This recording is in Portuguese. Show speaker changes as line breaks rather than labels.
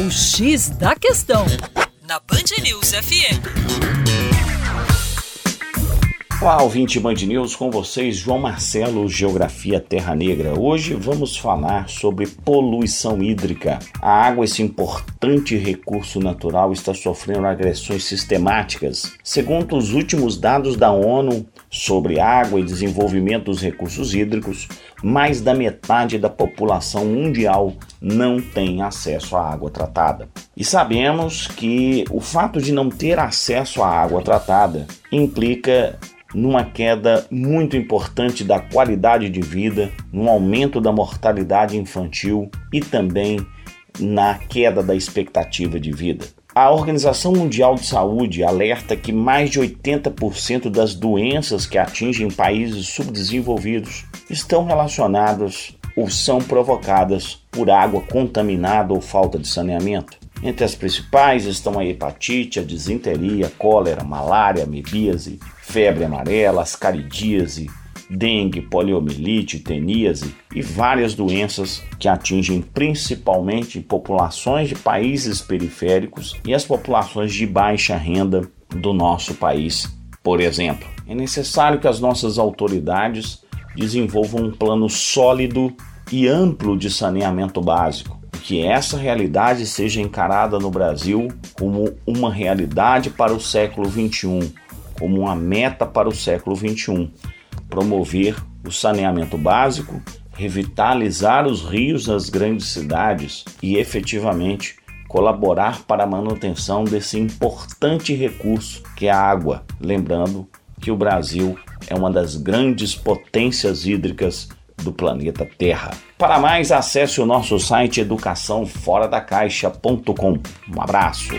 O X da Questão, na Band News FM.
Olá, ouvinte Band News, com vocês, João Marcelo, Geografia Terra Negra. Hoje vamos falar sobre poluição hídrica. A água, esse importante recurso natural, está sofrendo agressões sistemáticas. Segundo os últimos dados da ONU sobre água e desenvolvimento dos recursos hídricos, mais da metade da população mundial não tem acesso à água tratada. E sabemos que o fato de não ter acesso à água tratada implica numa queda muito importante da qualidade de vida, no aumento da mortalidade infantil e também na queda da expectativa de vida. A Organização Mundial de Saúde alerta que mais de 80% das doenças que atingem países subdesenvolvidos estão relacionadas ou são provocadas por água contaminada ou falta de saneamento. Entre as principais estão a hepatite, a disenteria, cólera, malária, amebíase, febre amarela, ascaridíase, dengue, poliomielite, teníase e várias doenças que atingem principalmente populações de países periféricos e as populações de baixa renda do nosso país, por exemplo. É necessário que as nossas autoridades desenvolvam um plano sólido e amplo de saneamento básico que essa realidade seja encarada no Brasil como uma realidade para o século XXI, como uma meta para o século XXI. Promover o saneamento básico, revitalizar os rios nas grandes cidades e efetivamente colaborar para a manutenção desse importante recurso que é a água. Lembrando que o Brasil é uma das grandes potências hídricas do planeta Terra. Para mais, acesse o nosso site educaçãoforadacaixa.com. Um abraço.